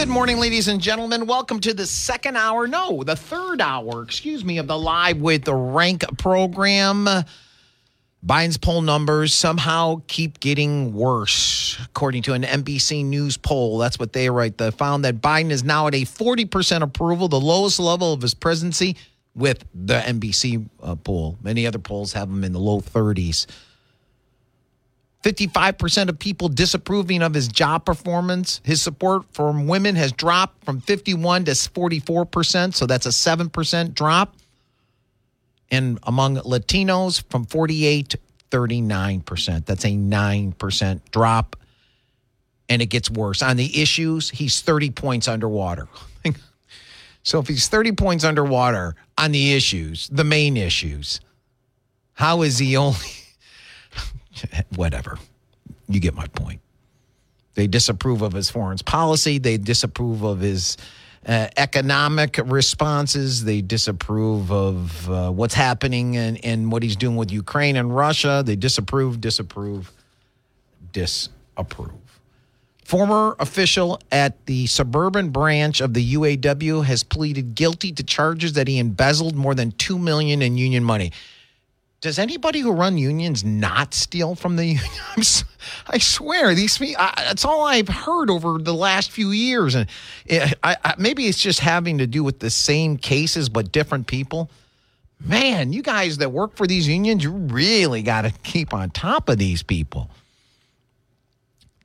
Good morning, ladies and gentlemen. Welcome to the second hour, no, the third hour, excuse me, of the Live with the Rank program. Biden's poll numbers somehow keep getting worse, according to an NBC News poll. That's what they write. They found that Biden is now at a 40% approval, the lowest level of his presidency with the NBC uh, poll. Many other polls have him in the low 30s. 55% of people disapproving of his job performance. His support from women has dropped from 51 to 44%, so that's a 7% drop. And among Latinos from 48 to 39%. That's a 9% drop. And it gets worse. On the issues, he's 30 points underwater. so if he's 30 points underwater on the issues, the main issues, how is he only whatever. You get my point. They disapprove of his foreign policy. They disapprove of his uh, economic responses. They disapprove of uh, what's happening and, and what he's doing with Ukraine and Russia. They disapprove, disapprove, disapprove. Former official at the suburban branch of the UAW has pleaded guilty to charges that he embezzled more than two million in union money does anybody who run unions not steal from the unions? I swear, these that's all I've heard over the last few years, and it, I, I, maybe it's just having to do with the same cases but different people. Man, you guys that work for these unions, you really got to keep on top of these people.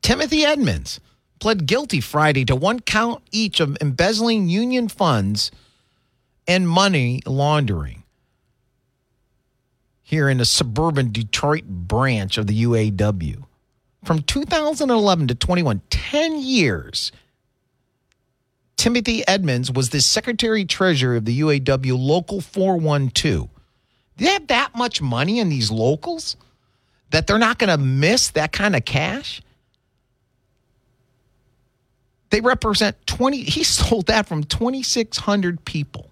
Timothy Edmonds pled guilty Friday to one count each of embezzling union funds and money laundering here in the suburban Detroit branch of the UAW. From 2011 to 21, 10 years, Timothy Edmonds was the secretary treasurer of the UAW Local 412. They have that much money in these locals that they're not going to miss that kind of cash? They represent 20, he sold that from 2,600 people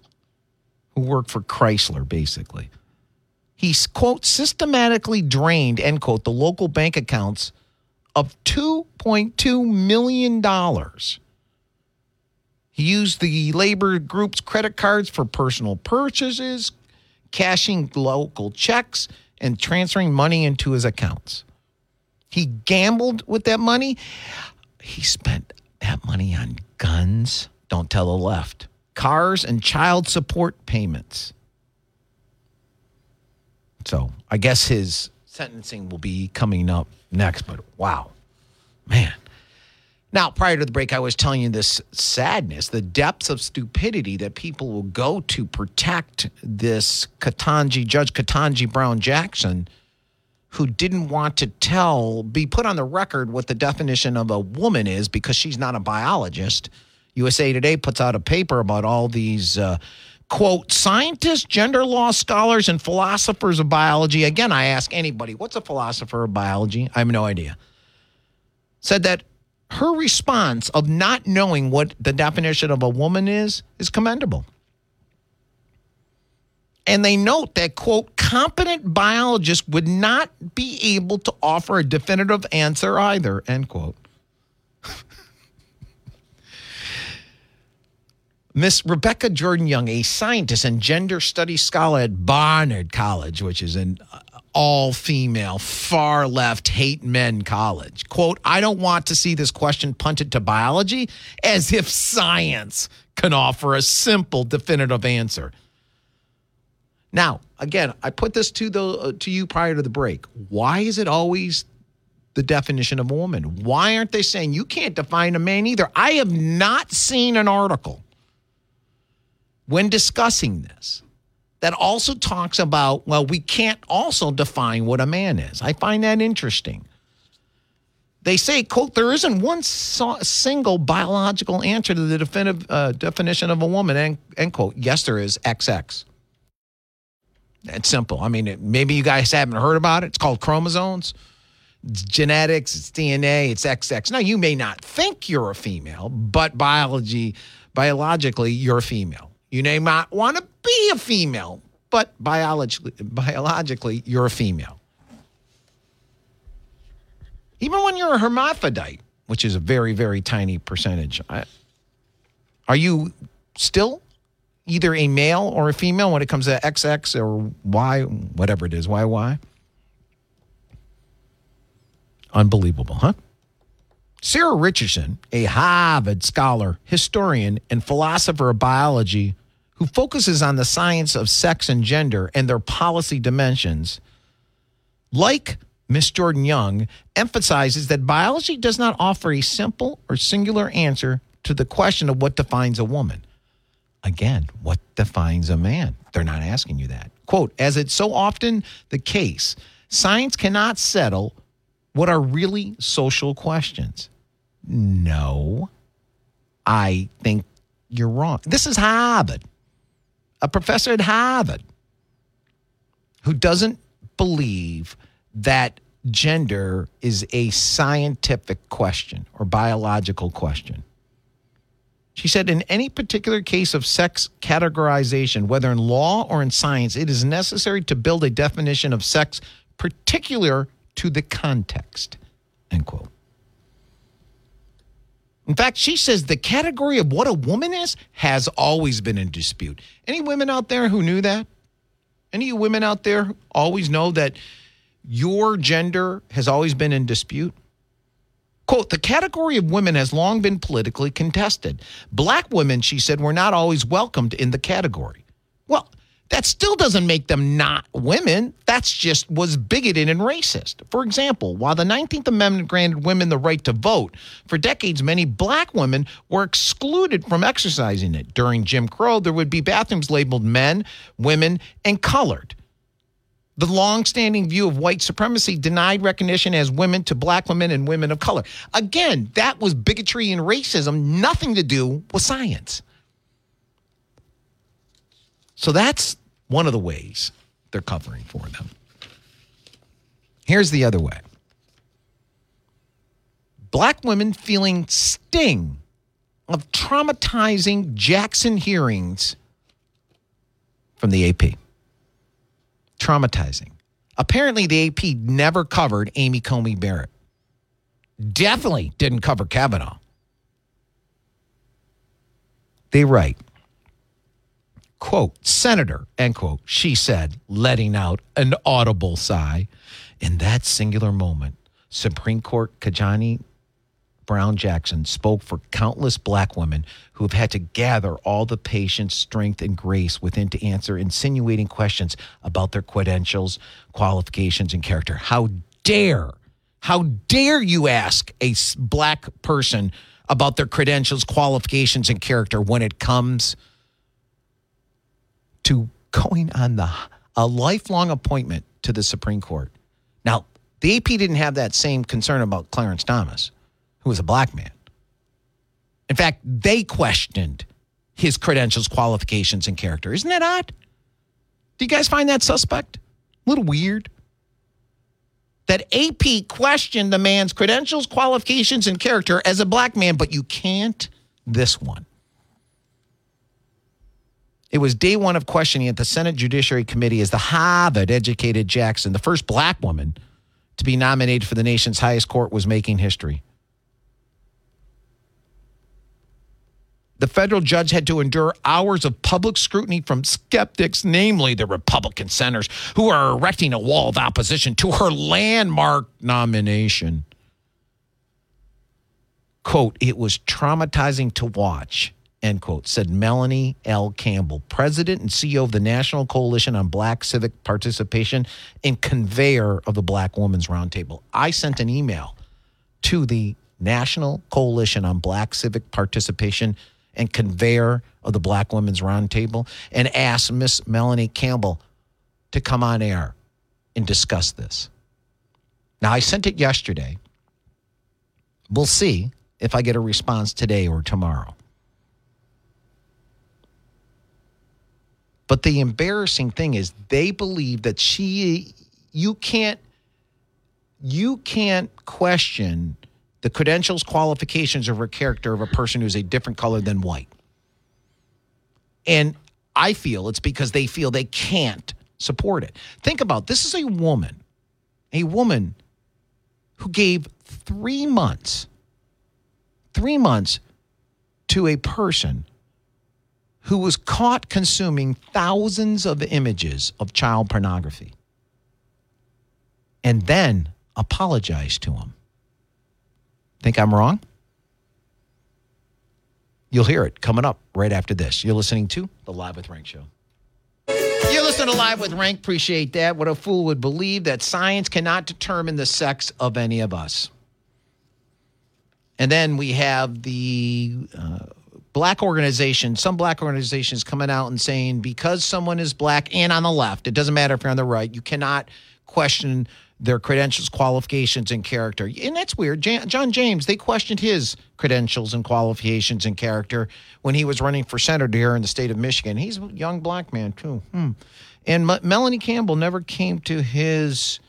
who work for Chrysler, basically. He, quote, systematically drained, end quote, the local bank accounts of $2.2 million. He used the labor group's credit cards for personal purchases, cashing local checks, and transferring money into his accounts. He gambled with that money. He spent that money on guns, don't tell the left, cars, and child support payments. So I guess his sentencing will be coming up next. But wow, man. Now, prior to the break, I was telling you this sadness, the depths of stupidity that people will go to protect this Ketanji, Judge Ketanji Brown Jackson, who didn't want to tell, be put on the record what the definition of a woman is because she's not a biologist. USA Today puts out a paper about all these. Uh, quote, scientists, gender law scholars, and philosophers of biology. Again, I ask anybody, what's a philosopher of biology? I have no idea. Said that her response of not knowing what the definition of a woman is is commendable. And they note that, quote, competent biologists would not be able to offer a definitive answer either, end quote. Miss Rebecca Jordan Young, a scientist and gender studies scholar at Barnard College, which is an all female, far left, hate men college. Quote, I don't want to see this question punted to biology as if science can offer a simple, definitive answer. Now, again, I put this to the uh, to you prior to the break. Why is it always the definition of a woman? Why aren't they saying you can't define a man either? I have not seen an article when discussing this that also talks about, well, we can't also define what a man is. I find that interesting. They say, quote, there isn't one so- single biological answer to the definitive, uh, definition of a woman, end, end quote. Yes, there is XX. It's simple. I mean, it, maybe you guys haven't heard about it. It's called chromosomes. It's genetics, it's DNA, it's XX. Now, you may not think you're a female, but biology, biologically, you're a female. You may not want to be a female, but biologically, biologically, you're a female. Even when you're a hermaphrodite, which is a very, very tiny percentage, I, are you still either a male or a female when it comes to XX or Y, whatever it is, YY? Unbelievable, huh? Sarah Richardson, a Harvard scholar, historian, and philosopher of biology who focuses on the science of sex and gender and their policy dimensions, like Miss Jordan Young, emphasizes that biology does not offer a simple or singular answer to the question of what defines a woman. Again, what defines a man? They're not asking you that. Quote, as it's so often the case, science cannot settle what are really social questions. No, I think you're wrong. This is Harvard, a professor at Harvard who doesn't believe that gender is a scientific question or biological question. She said, in any particular case of sex categorization, whether in law or in science, it is necessary to build a definition of sex particular to the context. End quote. In fact, she says the category of what a woman is has always been in dispute. Any women out there who knew that? Any women out there always know that your gender has always been in dispute? Quote, the category of women has long been politically contested. Black women, she said, were not always welcomed in the category. Well, that still doesn't make them not women. That's just was bigoted and racist. For example, while the 19th Amendment granted women the right to vote, for decades many black women were excluded from exercising it. During Jim Crow, there would be bathrooms labeled men, women, and colored. The long-standing view of white supremacy denied recognition as women to black women and women of color. Again, that was bigotry and racism, nothing to do with science. So that's one of the ways they're covering for them. Here's the other way black women feeling sting of traumatizing Jackson hearings from the AP. Traumatizing. Apparently, the AP never covered Amy Coney Barrett. Definitely didn't cover Kavanaugh. They write quote, Senator, end quote, she said, letting out an audible sigh. In that singular moment, Supreme Court Ketanji Brown Jackson spoke for countless black women who have had to gather all the patience, strength, and grace within to answer insinuating questions about their credentials, qualifications, and character. How dare, how dare you ask a black person about their credentials, qualifications, and character when it comes to going on the a lifelong appointment to the Supreme Court. Now, the AP didn't have that same concern about Clarence Thomas, who was a black man. In fact, they questioned his credentials, qualifications, and character. Isn't that odd? Do you guys find that suspect? A little weird. That AP questioned the man's credentials, qualifications, and character as a black man, but you can't this one. It was day one of questioning at the Senate Judiciary Committee as the Harvard educated Jackson, the first black woman to be nominated for the nation's highest court, was making history. The federal judge had to endure hours of public scrutiny from skeptics, namely the Republican senators, who are erecting a wall of opposition to her landmark nomination. Quote, it was traumatizing to watch end quote, said Melanie L. Campbell, president and CEO of the National Coalition on Black Civic Participation and conveyor of the Black Women's Roundtable. I sent an email to the National Coalition on Black Civic Participation and conveyor of the Black Women's Roundtable and asked Miss Melanie Campbell to come on air and discuss this. Now, I sent it yesterday. We'll see if I get a response today or tomorrow. But the embarrassing thing is they believe that she you can't you can't question the credentials, qualifications, or her character of a person who's a different color than white. And I feel it's because they feel they can't support it. Think about this is a woman, a woman who gave three months, three months to a person who was caught consuming thousands of images of child pornography and then apologized to him. Think I'm wrong? You'll hear it coming up right after this. You're listening to the Live with Rank show. You're listening to Live with Rank. Appreciate that. What a fool would believe that science cannot determine the sex of any of us. And then we have the uh, black organizations, some black organizations coming out and saying because someone is black and on the left, it doesn't matter if you're on the right, you cannot question their credentials, qualifications, and character. And that's weird. John James, they questioned his credentials and qualifications and character when he was running for senator here in the state of Michigan. He's a young black man, too. Hmm. And M- Melanie Campbell never came to his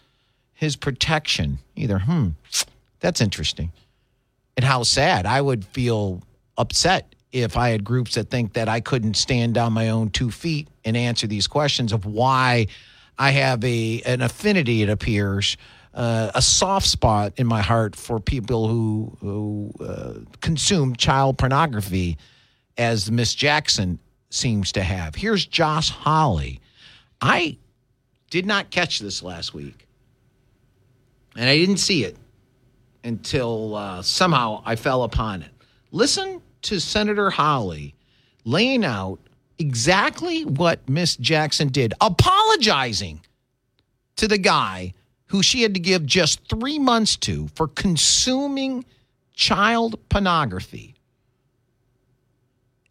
his protection either. Hmm. That's interesting. And how sad. I would feel upset if I had groups that think that I couldn't stand on my own two feet and answer these questions of why I have a an affinity, it appears, uh, a soft spot in my heart for people who who uh, consume child pornography, as Miss Jackson seems to have. Here's Josh Hawley. I did not catch this last week, and I didn't see it until uh, somehow I fell upon it. Listen to Senator Hawley laying out exactly what Miss Jackson did, apologizing to the guy who she had to give just three months to for consuming child pornography.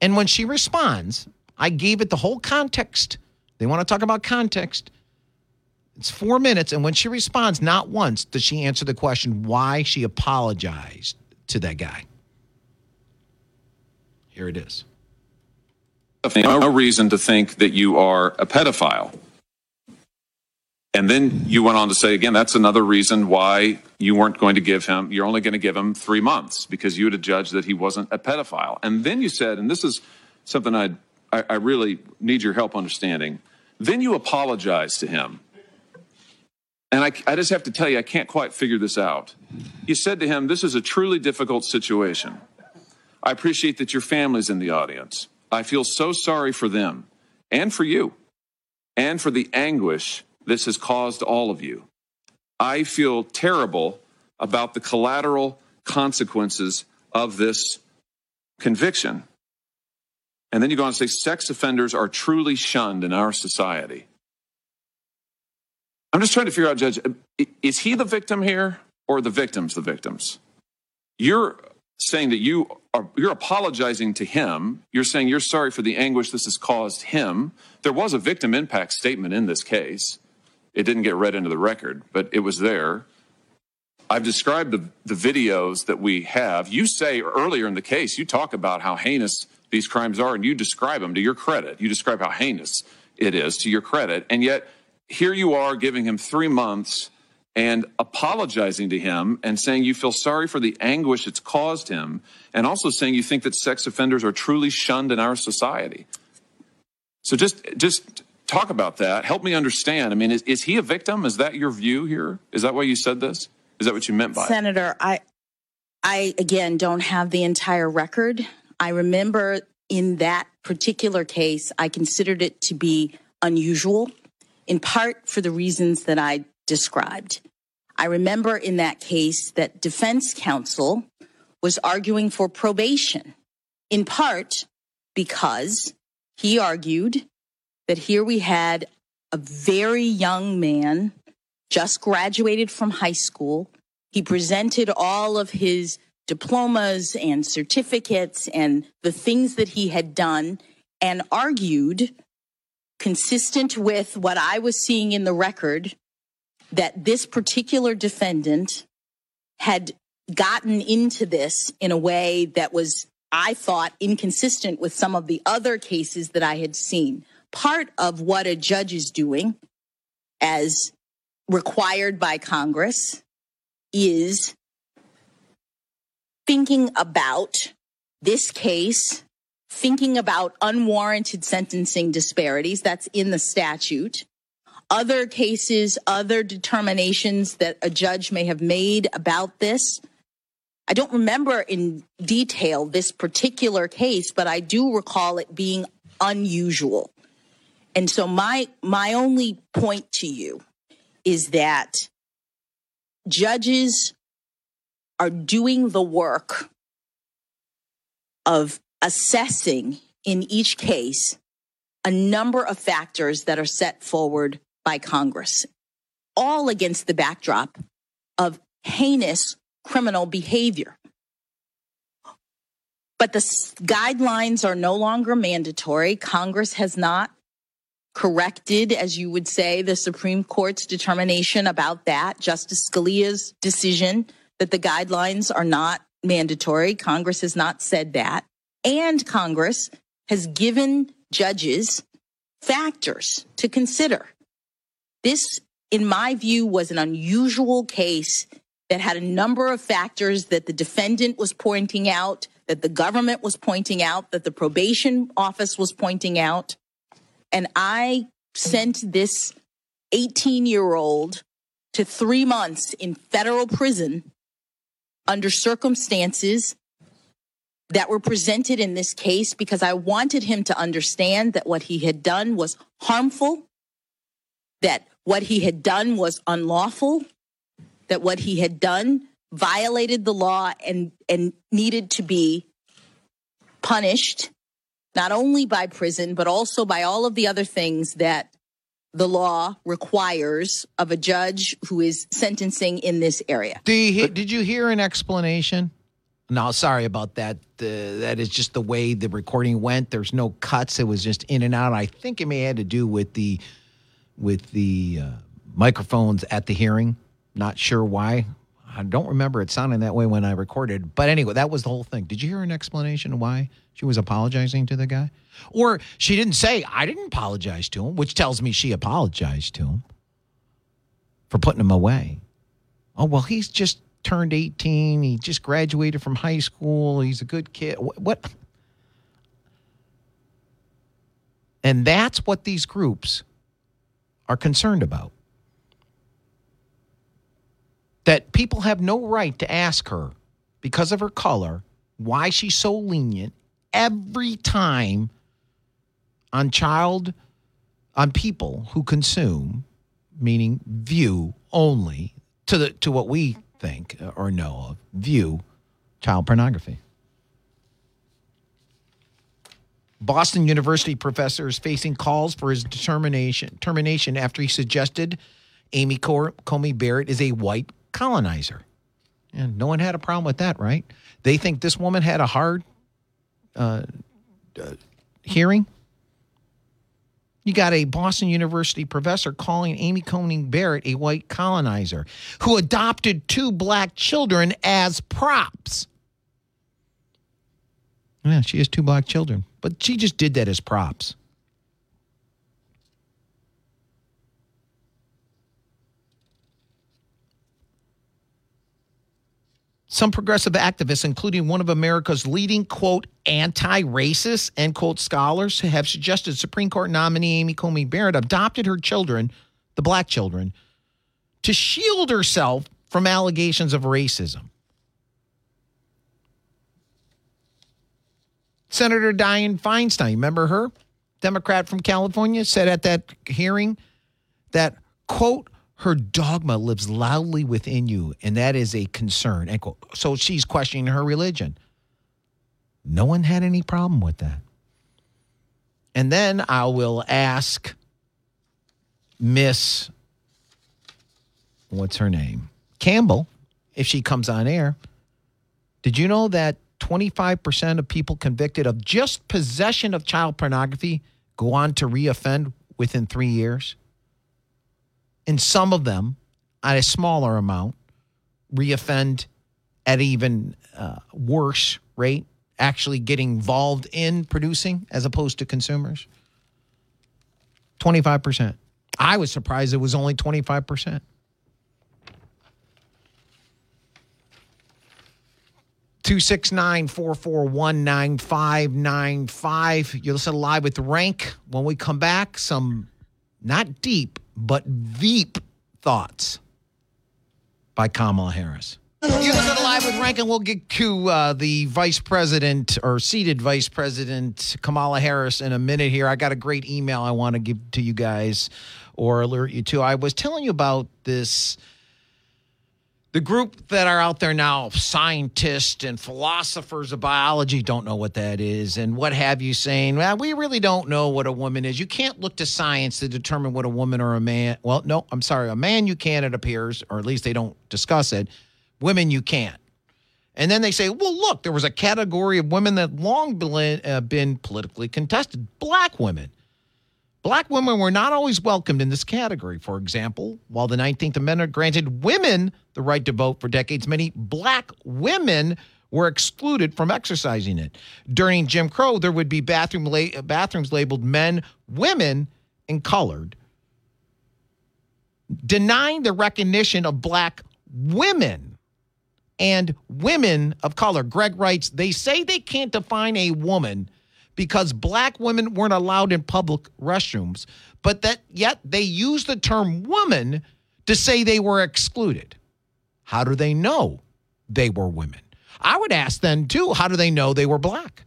And when she responds, I gave it the whole context. They want to talk about context. It's four minutes. And when she responds, not once does she answer the question why she apologized to that guy. Here it is no reason to think that you are a pedophile. And then you went on to say again, that's another reason why you weren't going to give him, you're only going to give him three months because you had judged that he wasn't a pedophile. And then you said, and this is something I'd, I, I really need your help understanding. Then you apologized to him. And I, I just have to tell you, I can't quite figure this out. You said to him, This is a truly difficult situation. I appreciate that your family's in the audience. I feel so sorry for them and for you and for the anguish this has caused all of you. I feel terrible about the collateral consequences of this conviction. And then you go on to say sex offenders are truly shunned in our society. I'm just trying to figure out, Judge, is he the victim here or the victims the victims? You're saying that you are you're apologizing to him. You're saying you're sorry for the anguish this has caused him. There was a victim impact statement in this case. It didn't get read into the record, but it was there. I've described the, the videos that we have. You say earlier in the case, you talk about how heinous these crimes are, and you describe them to your credit. You describe how heinous it is to your credit. And yet, here you are giving him three months and apologizing to him and saying you feel sorry for the anguish it's caused him, and also saying you think that sex offenders are truly shunned in our society. So just just talk about that. Help me understand. I mean, is, is he a victim? Is that your view here? Is that why you said this? Is that what you meant by Senator, it? I I again don't have the entire record. I remember in that particular case, I considered it to be unusual, in part for the reasons that I described. I remember in that case that defense counsel was arguing for probation, in part because he argued that here we had a very young man just graduated from high school. He presented all of his diplomas and certificates and the things that he had done and argued consistent with what I was seeing in the record that this particular defendant had gotten into this in a way that was, I thought, inconsistent with some of the other cases that I had seen. Part of what a judge is doing, as required by Congress, is thinking about this case, thinking about unwarranted sentencing disparities. That's in the statute other cases, other determinations that a judge may have made about this. I don't remember in detail this particular case, but I do recall it being unusual. And so my my only point to you is that judges are doing the work of assessing in each case a number of factors that are set forward by Congress, all against the backdrop of heinous criminal behavior. But the guidelines are no longer mandatory. Congress has not corrected, as you would say, the Supreme Court's determination about that. Justice Scalia's decision that the guidelines are not mandatory. Congress has not said that. And Congress has given judges factors to consider. This, in my view, was an unusual case that had a number of factors that the defendant was pointing out, that the government was pointing out, that the probation office was pointing out. And I sent this 18 year old to three months in federal prison under circumstances that were presented in this case because I wanted him to understand that what he had done was harmful, that what he had done was unlawful, that what he had done violated the law and, and needed to be punished, not only by prison, but also by all of the other things that the law requires of a judge who is sentencing in this area. Did, did you hear an explanation? No, sorry about that. Uh, that is just the way the recording went. There's no cuts. It was just in and out. I think it may have had to do with the with the uh, microphones at the hearing. Not sure why. I don't remember it sounding that way when I recorded. But anyway, that was the whole thing. Did you hear an explanation why she was apologizing to the guy? Or she didn't say, I didn't apologize to him, which tells me she apologized to him for putting him away. Oh, well, he's just turned 18. He just graduated from high school. He's a good kid. What? And that's what these groups are concerned about. That people have no right to ask her, because of her color, why she's so lenient every time on child, on people who consume, meaning view only, to the to what we think or know of, view child pornography. Boston University professor is facing calls for his determination termination after he suggested Amy Coney Barrett is a white colonizer. And no one had a problem with that, right? They think this woman had a hard uh, uh, hearing. You got a Boston University professor calling Amy Coney Barrett a white colonizer who adopted two black children as props. Yeah, she has two black children, but she just did that as props. Some progressive activists, including one of America's leading, quote, anti racist, end quote, scholars, have suggested Supreme Court nominee Amy Coney Barrett adopted her children, the black children, to shield herself from allegations of racism. Senator Dianne Feinstein, remember her? Democrat from California, said at that hearing that, quote, her dogma lives loudly within you, and that is a concern. End quote. So she's questioning her religion. No one had any problem with that. And then I will ask Miss, what's her name? Campbell, if she comes on air. Did you know that 25% of people convicted of just possession of child pornography go on to reoffend within three years. And some of them, at a smaller amount, reoffend at even uh, worse rate, actually getting involved in producing as opposed to consumers? 25%. I was surprised it was only 25%. Two six nine four four one nine five nine five. You listen live with Rank. When we come back, some not deep but veep thoughts by Kamala Harris. You listen live with Rank, and we'll get to uh, the vice president or seated vice president Kamala Harris in a minute. Here, I got a great email I want to give to you guys or alert you to. I was telling you about this the group that are out there now, scientists and philosophers of biology, don't know what that is, and what have you, saying, well, we really don't know what a woman is. You can't look to science to determine what a woman or a man. Well, no, I'm sorry, a man you can, it appears, or at least they don't discuss it. Women you can't. And then they say, well, look, there was a category of women that long been, uh, been politically contested, black women. Black women were not always welcomed in this category. For example, while the 19th Amendment granted women the right to vote for decades, many black women were excluded from exercising it. During Jim Crow, there would be bathroom la- bathrooms labeled men, women, and colored, denying the recognition of black women and women of color. Greg writes, they say they can't define a woman because black women weren't allowed in public restrooms, but that yet they use the term woman to say they were excluded. How do they know they were women? I would ask then too, how do they know they were black?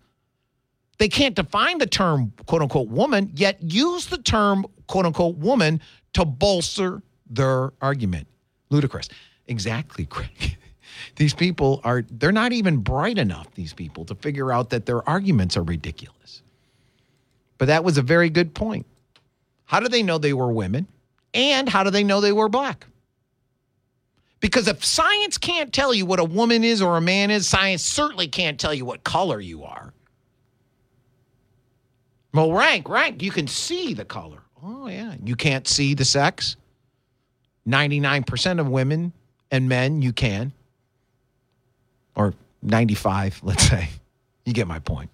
They can't define the term quote unquote woman, yet use the term quote unquote woman to bolster their argument. Ludicrous. Exactly, Craig. these people are they're not even bright enough these people to figure out that their arguments are ridiculous. But that was a very good point. How do they know they were women? And how do they know they were black? Because if science can't tell you what a woman is or a man is science certainly can't tell you what color you are. Well rank rank you can see the color. Oh yeah you can't see the sex. 99% of women and men you can or 95, let's say. You get my point.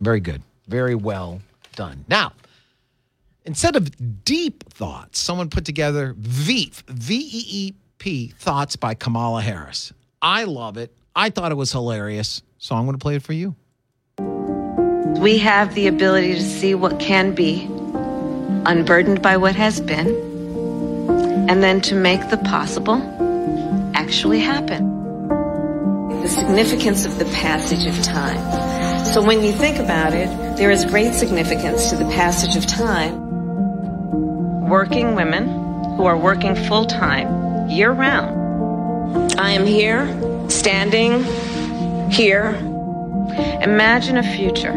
Very good. Very well done. Now, instead of deep thoughts, someone put together VEEP, V E E P, thoughts by Kamala Harris. I love it. I thought it was hilarious. So I'm going to play it for you. We have the ability to see what can be, unburdened by what has been, and then to make the possible actually happen the significance of the passage of time. So when you think about it, there is great significance to the passage of time. Working women who are working full time, year round. I am here, standing here. Imagine a future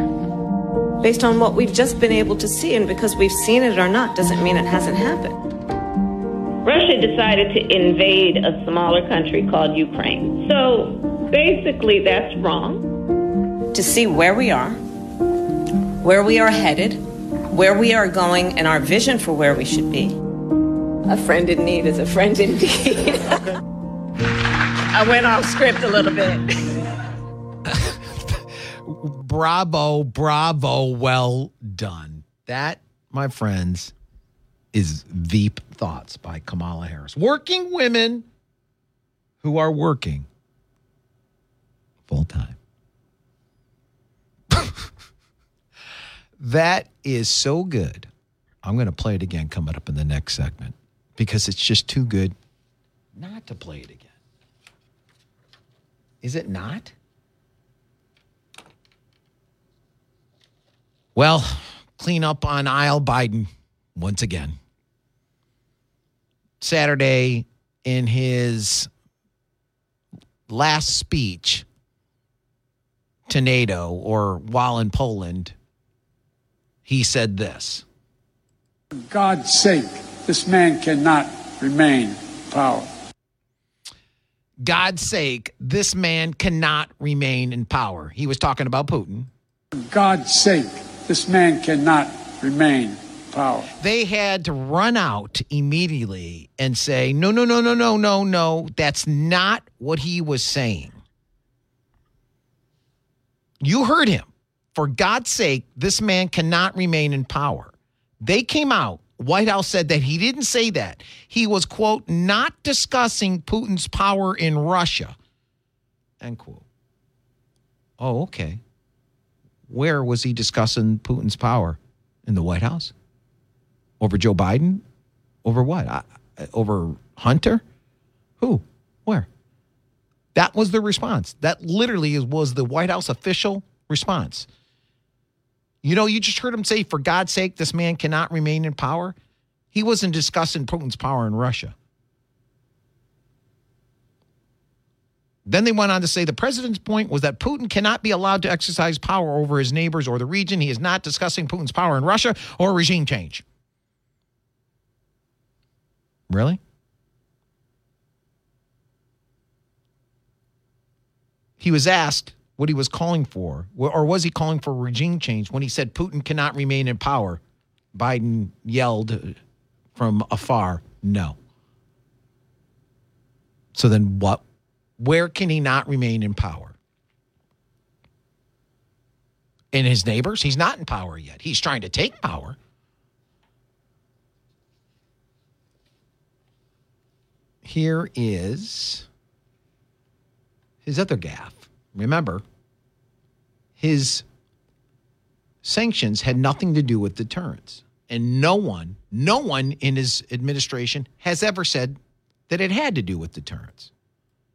based on what we've just been able to see, and because we've seen it or not doesn't mean it hasn't happened. Russia decided to invade a smaller country called Ukraine. So Basically, that's wrong. To see where we are, where we are headed, where we are going, and our vision for where we should be. A friend in need is a friend indeed. I went off script a little bit. bravo, bravo, well done. That, my friends, is Veep Thoughts by Kamala Harris. Working women who are working full time. that is so good. I'm going to play it again coming up in the next segment because it's just too good not to play it again. Is it not? Well, clean up on aisle Biden once again. Saturday, in his last speech, to NATO or while in Poland, he said this For God's sake, this man cannot remain in power. God's sake, this man cannot remain in power. He was talking about Putin. For God's sake, this man cannot remain power. They had to run out immediately and say, no, no, no, no, no, no, no. That's not what he was saying. You heard him. For God's sake, this man cannot remain in power. They came out. White House said that he didn't say that. He was, quote, not discussing Putin's power in Russia, end quote. Oh, okay. Where was he discussing Putin's power? In the White House? Over Joe Biden? Over what? I, over Hunter? Who? Where? That was the response. That literally was the White House official response. You know, you just heard him say, for God's sake, this man cannot remain in power. He wasn't discussing Putin's power in Russia. Then they went on to say the president's point was that Putin cannot be allowed to exercise power over his neighbors or the region. He is not discussing Putin's power in Russia or regime change. Really? He was asked what he was calling for, or was he calling for regime change when he said Putin cannot remain in power? Biden yelled from afar, no. So then what? Where can he not remain in power? In his neighbors? He's not in power yet. He's trying to take power. Here is his other gaffe. Remember, his sanctions had nothing to do with deterrence. And no one, no one in his administration has ever said that it had to do with deterrence.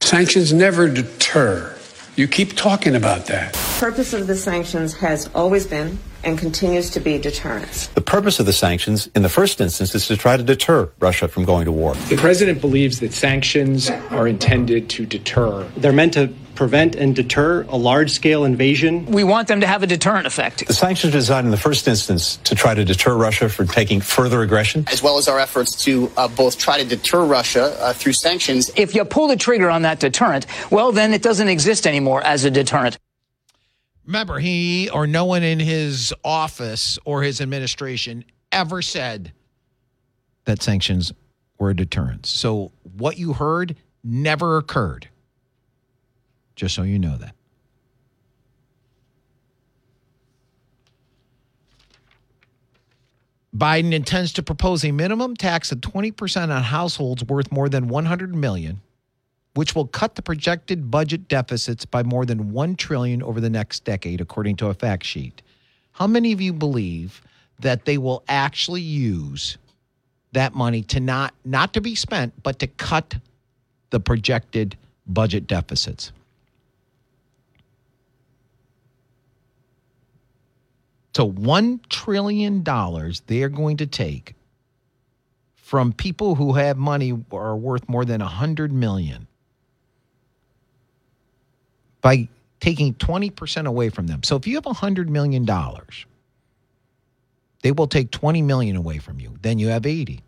Sanctions never deter. You keep talking about that. The purpose of the sanctions has always been and continues to be deterrence. The purpose of the sanctions, in the first instance, is to try to deter Russia from going to war. The president believes that sanctions are intended to deter. They're meant to prevent and deter a large scale invasion. We want them to have a deterrent effect. The sanctions are designed in the first instance to try to deter Russia from taking further aggression, as well as our efforts to uh, both try to deter Russia uh, through sanctions. If you pull the trigger on that deterrent, well, then it doesn't exist anymore as a deterrent. Remember, he or no one in his office or his administration ever said that sanctions were a deterrent. So what you heard never occurred. Just so you know that. Biden intends to propose a minimum tax of 20% on households worth more than 100 million, which will cut the projected budget deficits by more than 1 trillion over the next decade according to a fact sheet. How many of you believe that they will actually use that money to not not to be spent but to cut the projected budget deficits? So $1 trillion they are going to take from people who have money are worth more than 100 million by taking 20% away from them. So if you have 100 million dollars, they will take 20 million away from you. Then you have 80.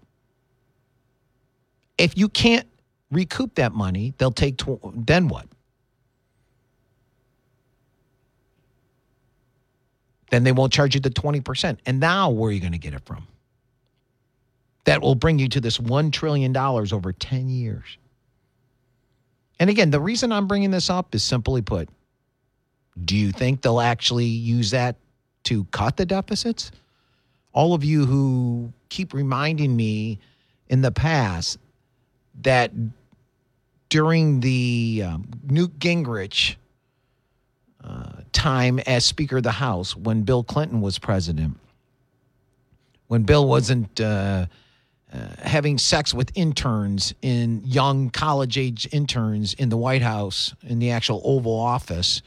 If you can't recoup that money, they'll take tw- then what? then they won't charge you the 20%. And now where are you going to get it from? That will bring you to this $1 trillion over 10 years. And again, the reason I'm bringing this up is simply put do you think they'll actually use that to cut the deficits? All of you who keep reminding me in the past that during the um, Newt Gingrich uh, time as Speaker of the House when Bill Clinton was president, when Bill wasn't uh, having sex with interns in young college age interns in the White House in the actual Oval Office.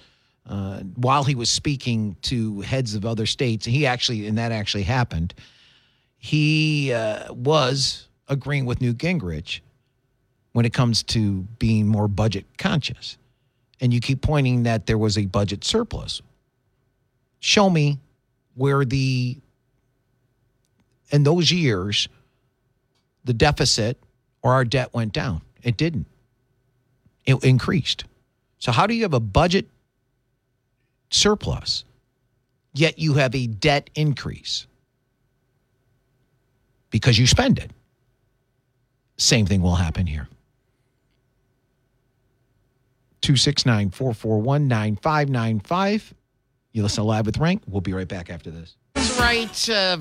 Uh, while he was speaking to heads of other states, he actually, and that actually happened, he uh, was agreeing with Newt Gingrich when it comes to being more budget conscious and you keep pointing that there was a budget surplus. Show me where the, in those years, the deficit or our debt went down. It didn't, it increased. So, how do you have a budget surplus, yet you have a debt increase? Because you spend it. Same thing will happen here. 269 441 9595. You listen live with Rank. We'll be right back after this. Right. Uh,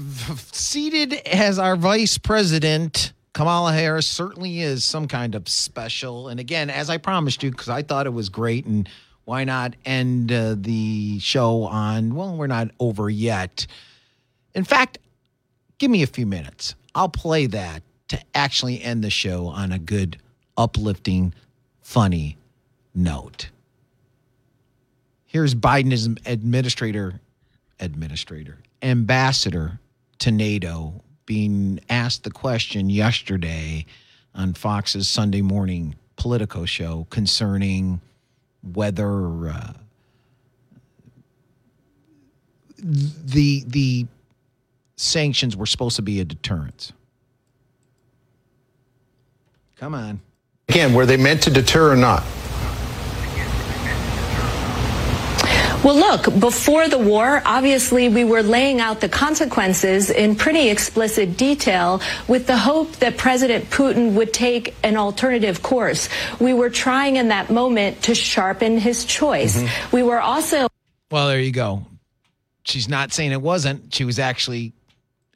seated as our vice president, Kamala Harris certainly is some kind of special. And again, as I promised you, because I thought it was great, and why not end uh, the show on, well, we're not over yet. In fact, give me a few minutes. I'll play that to actually end the show on a good, uplifting, funny note. Here's Biden's administrator, administrator, ambassador to NATO being asked the question yesterday on Fox's Sunday morning Politico show concerning whether uh, the the sanctions were supposed to be a deterrent. Come on. Again, were they meant to deter or not? Well, look, before the war, obviously we were laying out the consequences in pretty explicit detail with the hope that President Putin would take an alternative course. We were trying in that moment to sharpen his choice. Mm-hmm. We were also. Well, there you go. She's not saying it wasn't. She was actually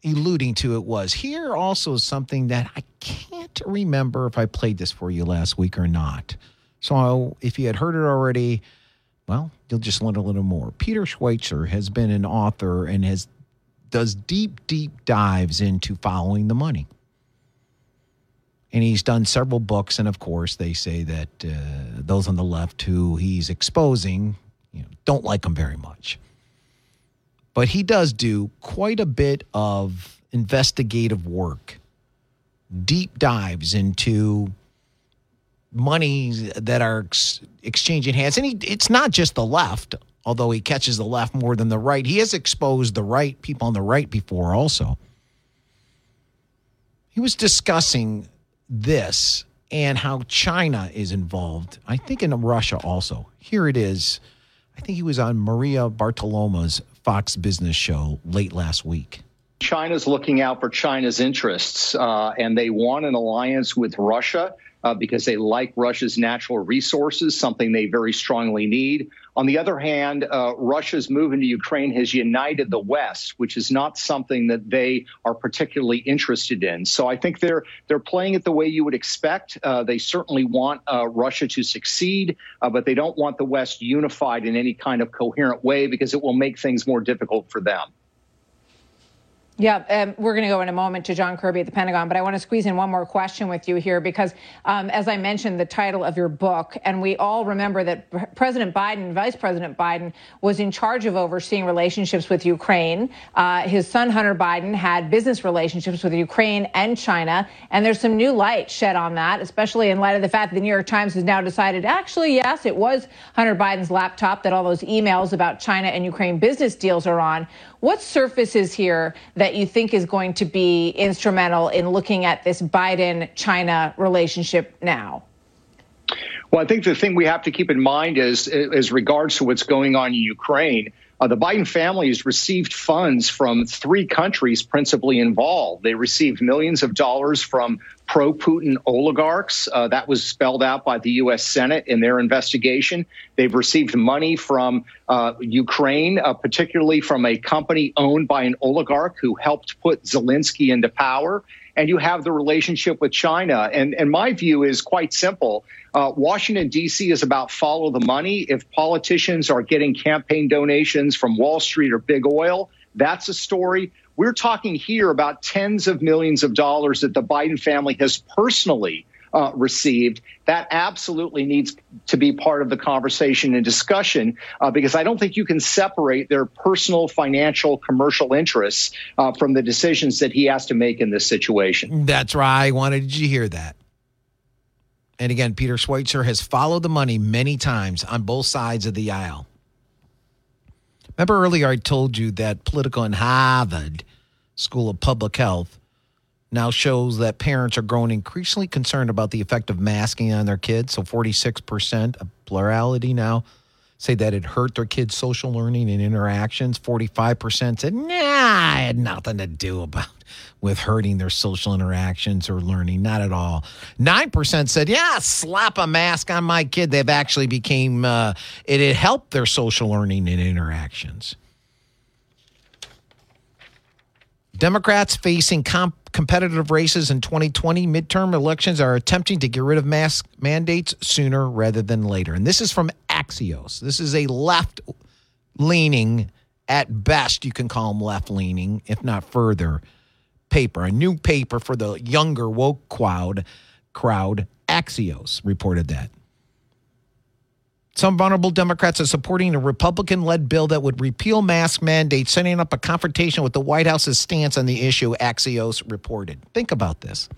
alluding to it was. Here also is something that I can't remember if I played this for you last week or not. So if you had heard it already, well, you'll just learn a little more. Peter Schweizer has been an author and has does deep, deep dives into following the money. And he's done several books, and of course, they say that uh, those on the left who he's exposing, you know, don't like him very much. But he does do quite a bit of investigative work, deep dives into monies that are exchanging hands. And he, it's not just the left, although he catches the left more than the right. He has exposed the right, people on the right before also. He was discussing this and how China is involved, I think in Russia also. Here it is. I think he was on Maria Bartiromo's Fox Business show late last week. China's looking out for China's interests, uh, and they want an alliance with Russia uh, because they like Russia's natural resources, something they very strongly need. On the other hand, uh, Russia's move into Ukraine has united the West, which is not something that they are particularly interested in. So I think they're they're playing it the way you would expect. Uh, they certainly want uh, Russia to succeed, uh, but they don't want the West unified in any kind of coherent way because it will make things more difficult for them. Yeah, um, we're going to go in a moment to John Kirby at the Pentagon, but I want to squeeze in one more question with you here because, um, as I mentioned, the title of your book, and we all remember that President Biden, Vice President Biden, was in charge of overseeing relationships with Ukraine. Uh, his son, Hunter Biden, had business relationships with Ukraine and China, and there's some new light shed on that, especially in light of the fact that the New York Times has now decided actually, yes, it was Hunter Biden's laptop that all those emails about China and Ukraine business deals are on. What surfaces here that you think is going to be instrumental in looking at this Biden China relationship now? Well, I think the thing we have to keep in mind is, as regards to what's going on in Ukraine, uh, the Biden family has received funds from three countries principally involved. They received millions of dollars from pro Putin oligarchs. Uh, that was spelled out by the U.S. Senate in their investigation. They've received money from uh, Ukraine, uh, particularly from a company owned by an oligarch who helped put Zelensky into power. And you have the relationship with China. And, and my view is quite simple. Uh, Washington, D.C. is about follow the money. If politicians are getting campaign donations from Wall Street or big oil, that's a story. We're talking here about tens of millions of dollars that the Biden family has personally uh, received. That absolutely needs to be part of the conversation and discussion uh, because I don't think you can separate their personal, financial, commercial interests uh, from the decisions that he has to make in this situation. That's right. I wanted you to hear that. And again, Peter Schweizer has followed the money many times on both sides of the aisle. Remember earlier I told you that Politico in Harvard School of Public Health now shows that parents are growing increasingly concerned about the effect of masking on their kids. So 46%, a plurality now, say that it hurt their kids' social learning and interactions. 45% said, nah, I had nothing to do about with hurting their social interactions or learning. Not at all. 9% said, yeah, slap a mask on my kid. They've actually became, uh, it had helped their social learning and interactions. Democrats facing comp- competitive races in 2020 midterm elections are attempting to get rid of mask mandates sooner rather than later. And this is from Axios. This is a left leaning, at best, you can call them left leaning, if not further, paper. A new paper for the younger woke crowd. Crowd Axios reported that. Some vulnerable Democrats are supporting a Republican led bill that would repeal mask mandates, setting up a confrontation with the White House's stance on the issue, Axios reported. Think about this.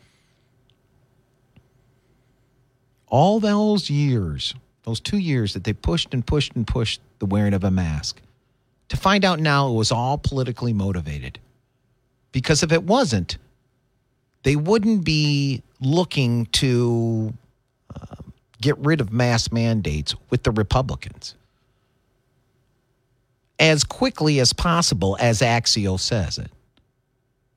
All those years, those two years that they pushed and pushed and pushed the wearing of a mask, to find out now it was all politically motivated. Because if it wasn't, they wouldn't be looking to get rid of mass mandates with the Republicans as quickly as possible, as Axios says it.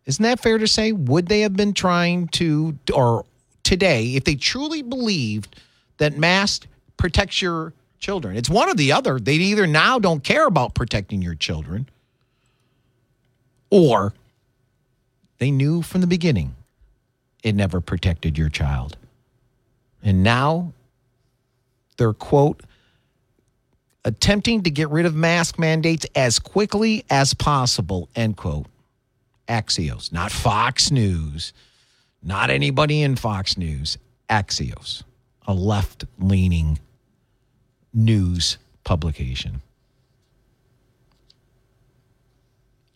Isn't that fair to say? Would they have been trying to, or today, if they truly believed that mask protects your children? It's one or the other. They either now don't care about protecting your children, or they knew from the beginning it never protected your child. And now they're, quote, attempting to get rid of mask mandates as quickly as possible, end quote. Axios, not Fox News, not anybody in Fox News. Axios, a left leaning news publication.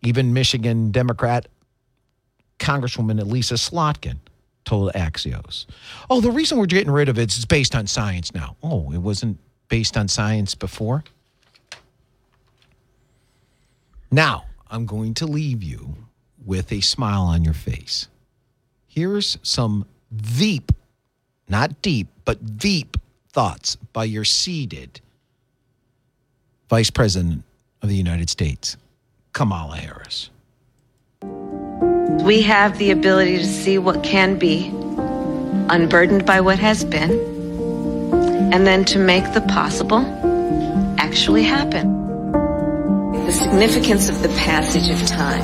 Even Michigan Democrat Congresswoman Elissa Slotkin told Axios. Oh, the reason we're getting rid of it is based on science now. Oh, it wasn't based on science before? Now, I'm going to leave you with a smile on your face. Here's some veep, not deep, but veep thoughts by your seated Vice President of the United States, Kamala Harris. We have the ability to see what can be, unburdened by what has been, and then to make the possible actually happen. The significance of the passage of time.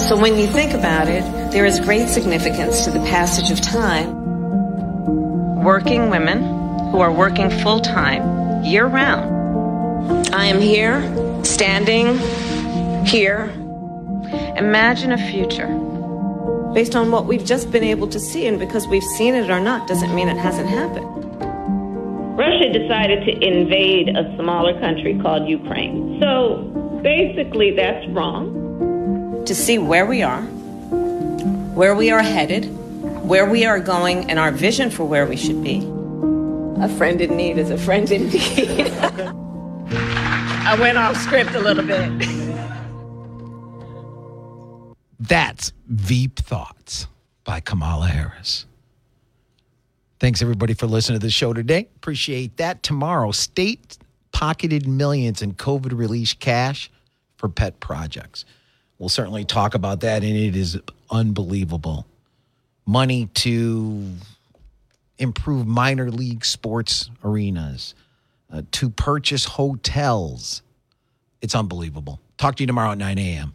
So when you think about it, there is great significance to the passage of time. Working women who are working full time, year round. I am here, standing here. Imagine a future based on what we've just been able to see. And because we've seen it or not doesn't mean it hasn't happened. Russia decided to invade a smaller country called Ukraine. So basically, that's wrong. To see where we are, where we are headed, where we are going, and our vision for where we should be. A friend in need is a friend indeed. I went off script a little bit. That's Veep Thoughts by Kamala Harris. Thanks everybody for listening to the show today. Appreciate that. Tomorrow, state pocketed millions in COVID relief cash for pet projects. We'll certainly talk about that, and it is unbelievable. Money to improve minor league sports arenas, uh, to purchase hotels. It's unbelievable. Talk to you tomorrow at 9 a.m.